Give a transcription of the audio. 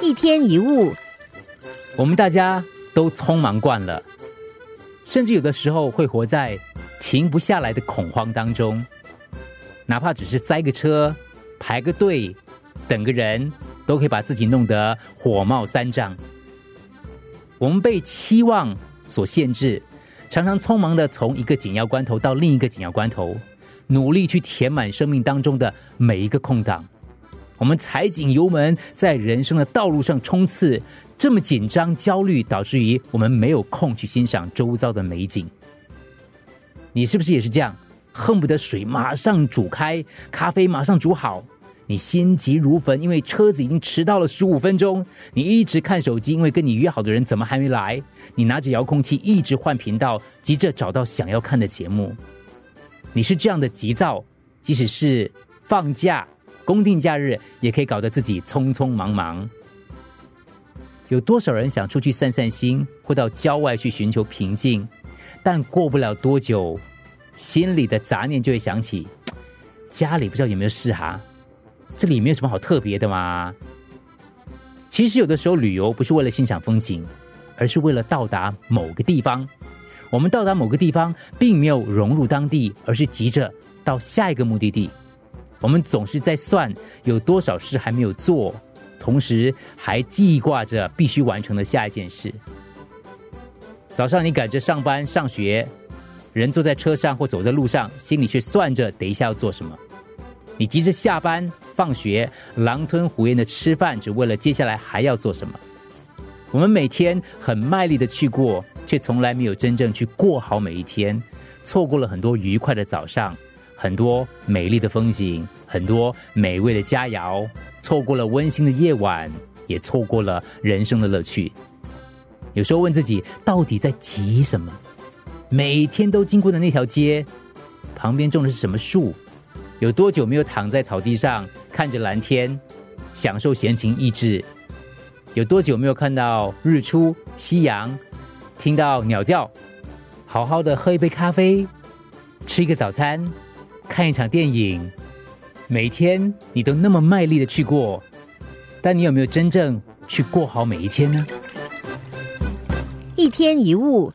一天一物，我们大家都匆忙惯了，甚至有的时候会活在停不下来的恐慌当中，哪怕只是塞个车、排个队、等个人，都可以把自己弄得火冒三丈。我们被期望所限制，常常匆忙的从一个紧要关头到另一个紧要关头，努力去填满生命当中的每一个空档。我们踩紧油门，在人生的道路上冲刺，这么紧张、焦虑，导致于我们没有空去欣赏周遭的美景。你是不是也是这样？恨不得水马上煮开，咖啡马上煮好，你心急如焚，因为车子已经迟到了十五分钟。你一直看手机，因为跟你约好的人怎么还没来？你拿着遥控器一直换频道，急着找到想要看的节目。你是这样的急躁，即使是放假。公定假日也可以搞得自己匆匆忙忙。有多少人想出去散散心，或到郊外去寻求平静？但过不了多久，心里的杂念就会想起：家里不知道有没有事哈？这里没有什么好特别的嘛。其实有的时候旅游不是为了欣赏风景，而是为了到达某个地方。我们到达某个地方，并没有融入当地，而是急着到下一个目的地。我们总是在算有多少事还没有做，同时还记挂着必须完成的下一件事。早上你赶着上班上学，人坐在车上或走在路上，心里却算着等一下要做什么。你急着下班放学，狼吞虎咽的吃饭，只为了接下来还要做什么。我们每天很卖力的去过，却从来没有真正去过好每一天，错过了很多愉快的早上。很多美丽的风景，很多美味的佳肴，错过了温馨的夜晚，也错过了人生的乐趣。有时候问自己，到底在急什么？每天都经过的那条街，旁边种的是什么树？有多久没有躺在草地上看着蓝天，享受闲情逸致？有多久没有看到日出、夕阳，听到鸟叫？好好的喝一杯咖啡，吃一个早餐。看一场电影，每天你都那么卖力的去过，但你有没有真正去过好每一天呢？一天一物。